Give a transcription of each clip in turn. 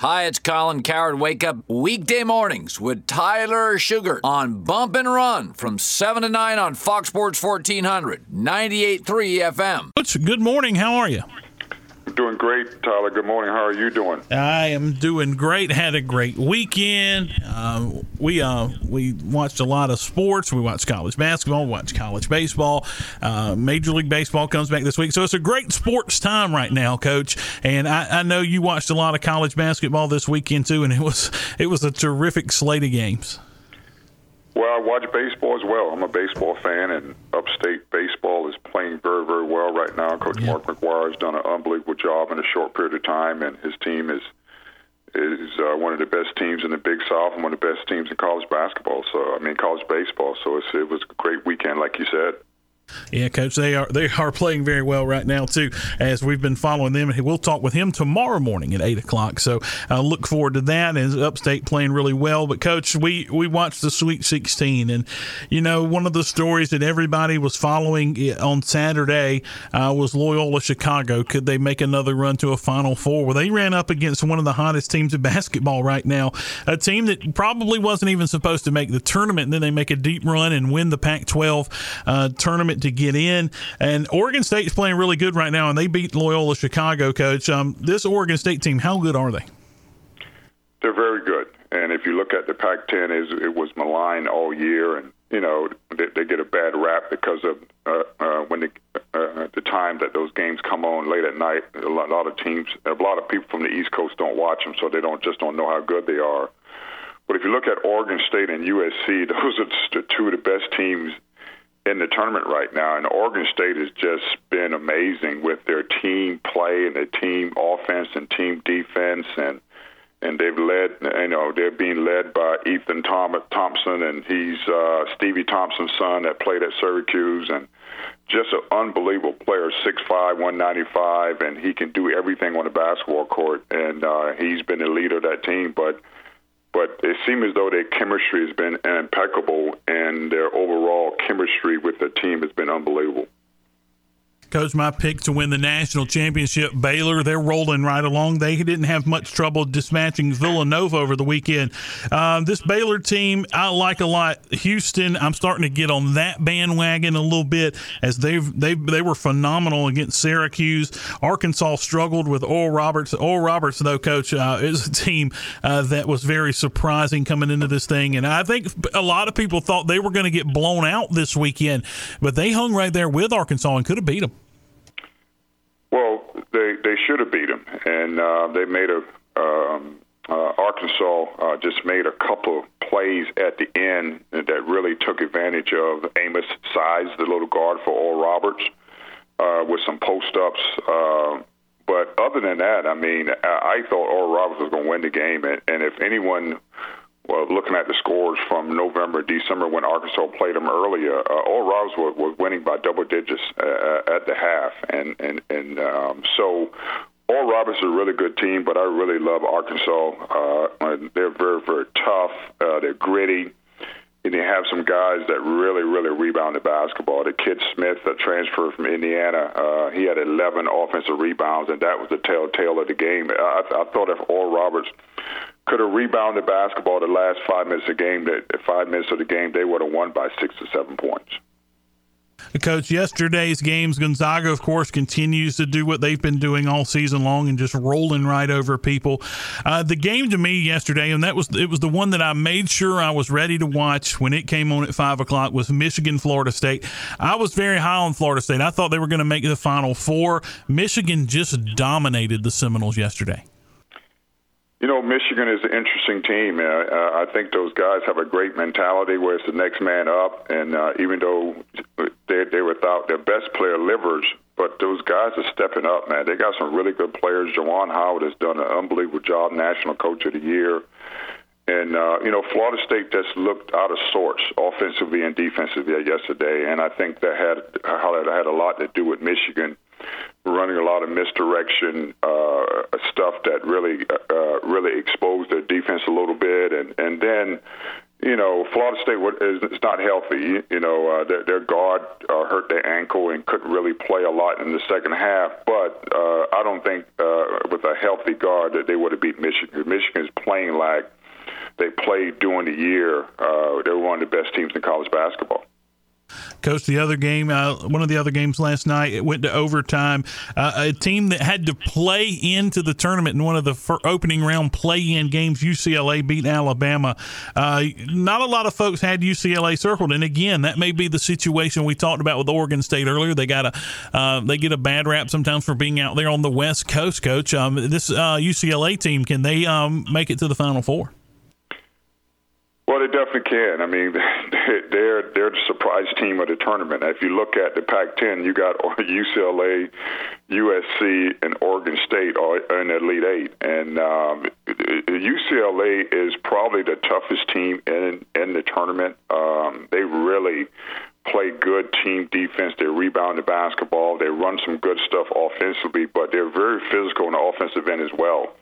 Hi, it's Colin Cowherd. Wake up weekday mornings with Tyler Sugar on Bump and Run from 7 to 9 on Fox Sports 1400, 98.3 FM. Good morning. How are you? Doing great, Tyler. Good morning. How are you doing? I am doing great. Had a great weekend. Uh, we uh, we watched a lot of sports. We watched college basketball. We watched college baseball. Uh, Major League Baseball comes back this week, so it's a great sports time right now, Coach. And I, I know you watched a lot of college basketball this weekend too, and it was it was a terrific slate of games. Well, I watch baseball as well. I'm a baseball fan, and upstate baseball playing very, very well right now. Coach Mark McGuire has done an unbelievable job in a short period of time, and his team is is uh, one of the best teams in the Big South and one of the best teams in college basketball. So, I mean, college baseball. So it's, it was a great weekend, like you said. Yeah, coach, they are they are playing very well right now too. As we've been following them, we'll talk with him tomorrow morning at eight o'clock. So I uh, look forward to that. As Upstate playing really well, but coach, we we watched the Sweet Sixteen, and you know one of the stories that everybody was following on Saturday uh, was Loyola Chicago. Could they make another run to a Final Four? Well, they ran up against one of the hottest teams of basketball right now, a team that probably wasn't even supposed to make the tournament, and then they make a deep run and win the Pac-12 uh, tournament to get in. And Oregon State is playing really good right now, and they beat Loyola Chicago. Coach, um, this Oregon State team, how good are they? They're very good. And if you look at the Pac-10, is it was maligned all year, and you know they, they get a bad rap because of uh, uh, when the uh, the time that those games come on late at night. A lot, a lot of teams, a lot of people from the East Coast don't watch them, so they don't just don't know how good they are. But if you look at Oregon State and USC, those are the two of the best teams in the tournament right now, and Oregon State has just been amazing with their team play and their team offense and team defense, and and they've led. You know, they're being led by Ethan Thomas Thompson, and he's uh, Stevie Thompson's son that played at Syracuse, and just an unbelievable player, six five, one ninety five, and he can do everything on the basketball court, and uh, he's been the leader of that team, but but it seems as though their chemistry has been impeccable and their overall chemistry with the team has been unbelievable. Coach, my pick to win the national championship, Baylor, they're rolling right along. They didn't have much trouble dispatching Villanova over the weekend. Um, this Baylor team, I like a lot. Houston, I'm starting to get on that bandwagon a little bit as they've they they were phenomenal against Syracuse. Arkansas struggled with Oral Roberts. Oral Roberts, though, Coach, uh, is a team uh, that was very surprising coming into this thing, and I think a lot of people thought they were going to get blown out this weekend, but they hung right there with Arkansas and could have beat them. They they should have beat them, and uh, they made a um, uh, Arkansas uh, just made a couple of plays at the end that really took advantage of Abmas size, the little guard for Oral Roberts, uh, with some post ups. Uh, but other than that, I mean, I, I thought Oral Roberts was going to win the game, and, and if anyone well, looking at the scores from November, December when Arkansas played them earlier, uh, Oral Roberts was, was winning by double digits uh, at the half, and and and um, so Oral Roberts is a really good team, but I really love Arkansas. Uh, they're very very tough. Uh, they're gritty. And they have some guys that really, really rebound the basketball. The kid Smith, a transfer from Indiana, uh, he had 11 offensive rebounds, and that was the telltale of the game. I, I thought if Oral Roberts could have rebounded basketball the last five minutes of the game, that five minutes of the game, they would have won by six to seven points. Coach, yesterday's games, Gonzaga, of course, continues to do what they've been doing all season long and just rolling right over people. Uh, the game to me yesterday, and that was it was the one that I made sure I was ready to watch when it came on at five o'clock, was Michigan Florida State. I was very high on Florida State. I thought they were going to make the Final Four. Michigan just dominated the Seminoles yesterday. You know, Michigan is an interesting team. Uh, I think those guys have a great mentality where it's the next man up. And uh, even though they, they're without their best player, Livers, but those guys are stepping up, man. They got some really good players. Juwan Howard has done an unbelievable job, National Coach of the Year. And, uh, you know, Florida State just looked out of sorts offensively and defensively yesterday. And I think that had, had a lot to do with Michigan running a lot of misdirection uh, stuff that really uh, really exposed their defense a little bit, and and then you know Florida State is not healthy. You know, uh, their, their guard uh, hurt their ankle and couldn't really play a lot in the second half. But uh, I don't think uh, with a healthy guard that they would have beat Michigan. Michigan is playing like they played during the year. Uh, they were one of the best teams in college basketball. Coach, the other game, uh, one of the other games last night, it went to overtime. Uh, a team that had to play into the tournament in one of the opening round play-in games, UCLA beat Alabama. Uh, not a lot of folks had UCLA circled, and again, that may be the situation we talked about with Oregon State earlier. They got a uh, they get a bad rap sometimes for being out there on the West Coast. Coach, um, this UCLA uh, team can they um, make it to the Final Four? Well, they definitely can. I mean, they're they're the surprise team of the tournament. If you look at the Pac-10, you got UCLA, USC, and Oregon State in the Elite Eight, and um, UCLA is probably the toughest team in in the tournament. Um, they really play good team defense. They rebound the basketball. They run some good stuff offensively, but they're very physical in the offensive end as well.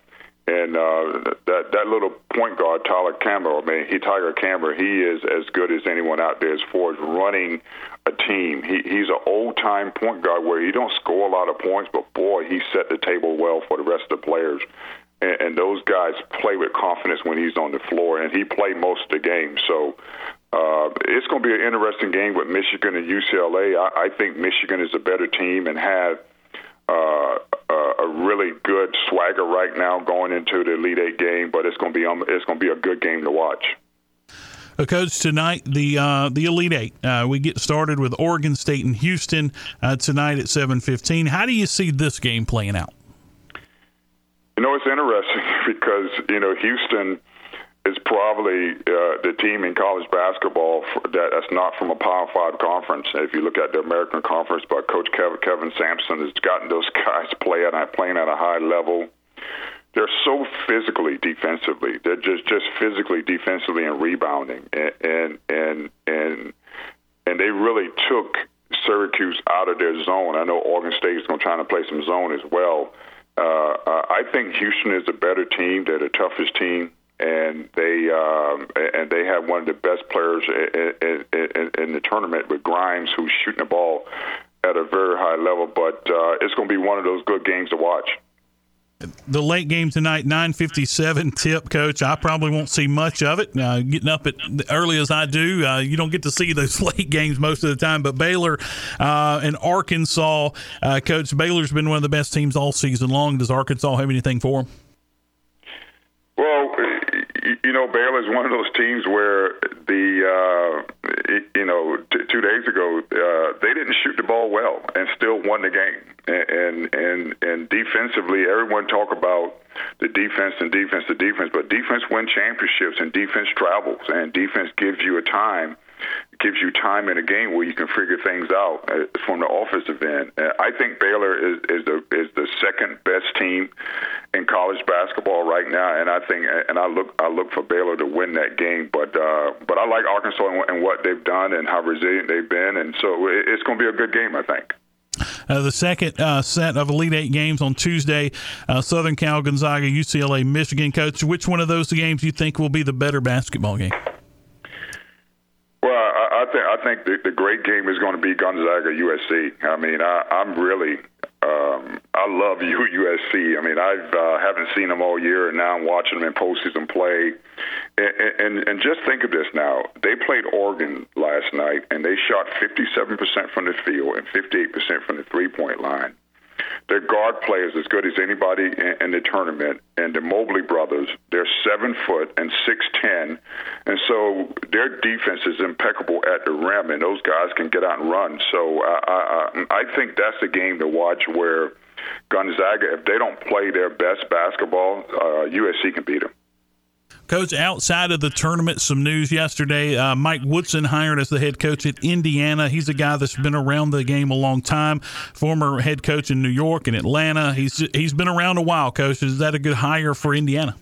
And uh, that that little point guard, Tyler Campbell, I mean, he Tiger Campbell, he is as good as anyone out there as far as running a team. He, he's an old time point guard where he don't score a lot of points, but boy, he set the table well for the rest of the players. And, and those guys play with confidence when he's on the floor, and he played most of the game. So uh, it's going to be an interesting game with Michigan and UCLA. I, I think Michigan is a better team and have uh, a really good swagger right now going into the Elite Eight game, but it's going to be um, it's going to be a good game to watch. Uh, Coach, tonight the uh, the Elite Eight. Uh, we get started with Oregon State and Houston uh, tonight at seven fifteen. How do you see this game playing out? You know, it's interesting because you know Houston is probably uh, the team in college basketball that, that's not from a Power Five conference. If you look at the American Conference, but Coach Kevin, Kelvin Sampson has gotten those guys playing at playing at a high level. They're so physically defensively. They're just just physically defensively and rebounding, and and and and, and they really took Syracuse out of their zone. I know Oregon State is going to try to play some zone as well. Uh, I think Houston is a better team. They're the toughest team and they um, and they have one of the best players in, in, in the tournament with Grimes, who's shooting the ball at a very high level. But uh, it's going to be one of those good games to watch. The late game tonight, nine fifty seven tip, coach. I probably won't see much of it. Uh, getting up at early as I do, uh, you don't get to see those late games most of the time. But Baylor uh, and Arkansas, uh, coach Baylor's been one of the best teams all season long. Does Arkansas have anything for them? You know, Baylor is one of those teams where the uh, you know t- two days ago uh, they didn't shoot the ball well and still won the game. And and and defensively, everyone talk about the defense and defense, the defense, but defense win championships and defense travels and defense gives you a time gives you time in a game where you can figure things out uh, from the offensive end. Uh, I think Baylor is, is the is the second best team in college basketball right now, and I think and I look I look for Baylor to win that game. But uh, but I like Arkansas and, and what they've done and how resilient they've been, and so it's going to be a good game, I think. Uh, the second uh, set of Elite Eight games on Tuesday, uh, Southern Cal, Gonzaga, UCLA, Michigan. Coach, which one of those games do you think will be the better basketball game? I, I think I think the, the great game is going to be Gonzaga USC. I mean, I, I'm really um, I love USC. I mean, I've uh, haven't seen them all year, and now I'm watching them in postseason play. And, and and just think of this now: they played Oregon last night, and they shot 57% from the field and 58% from the three-point line. Their guard play is as good as anybody in, in the tournament. And the Mobley brothers, they're seven foot and six ten, and so their defense is impeccable at the rim, and those guys can get out and run. So I, I, I think that's the game to watch where Gonzaga, if they don't play their best basketball, uh, USC can beat them. Coach, outside of the tournament, some news yesterday. Uh, Mike Woodson hired as the head coach at Indiana. He's a guy that's been around the game a long time. Former head coach in New York and Atlanta. He's he's been around a while. Coach, is that a good hire for Indiana?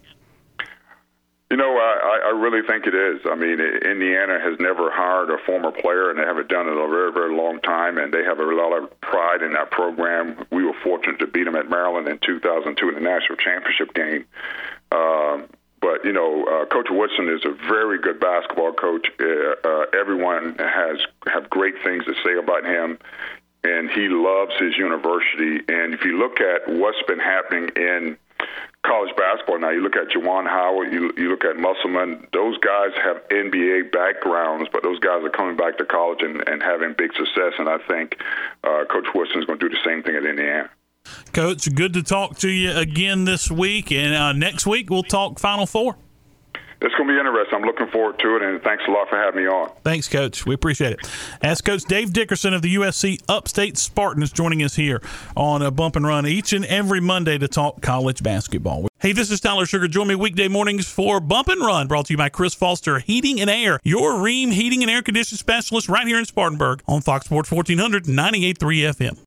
You know, I, I really think it is. I mean, Indiana has never hired a former player, and they haven't done it in a very, very long time, and they have a lot of pride in that program. We were fortunate to beat them at Maryland in 2002 in the national championship game. Um, but you know, uh, Coach Woodson is a very good basketball coach. Uh, uh, everyone has have great things to say about him, and he loves his university. And if you look at what's been happening in college basketball now. You look at Juwan Howard, you, you look at Musselman. Those guys have NBA backgrounds, but those guys are coming back to college and, and having big success. And I think uh, Coach Woodson is going to do the same thing at Indiana. Coach, good to talk to you again this week. And uh, next week, we'll talk Final Four. It's going to be interesting. I'm looking forward to it, and thanks a lot for having me on. Thanks, Coach. We appreciate it. As Coach Dave Dickerson of the USC Upstate Spartans joining us here on a Bump and Run each and every Monday to talk college basketball. Hey, this is Tyler Sugar. Join me weekday mornings for Bump and Run, brought to you by Chris Foster Heating and Air, your Rheem heating and air conditioning specialist right here in Spartanburg on Fox Sports 1400 98.3 FM.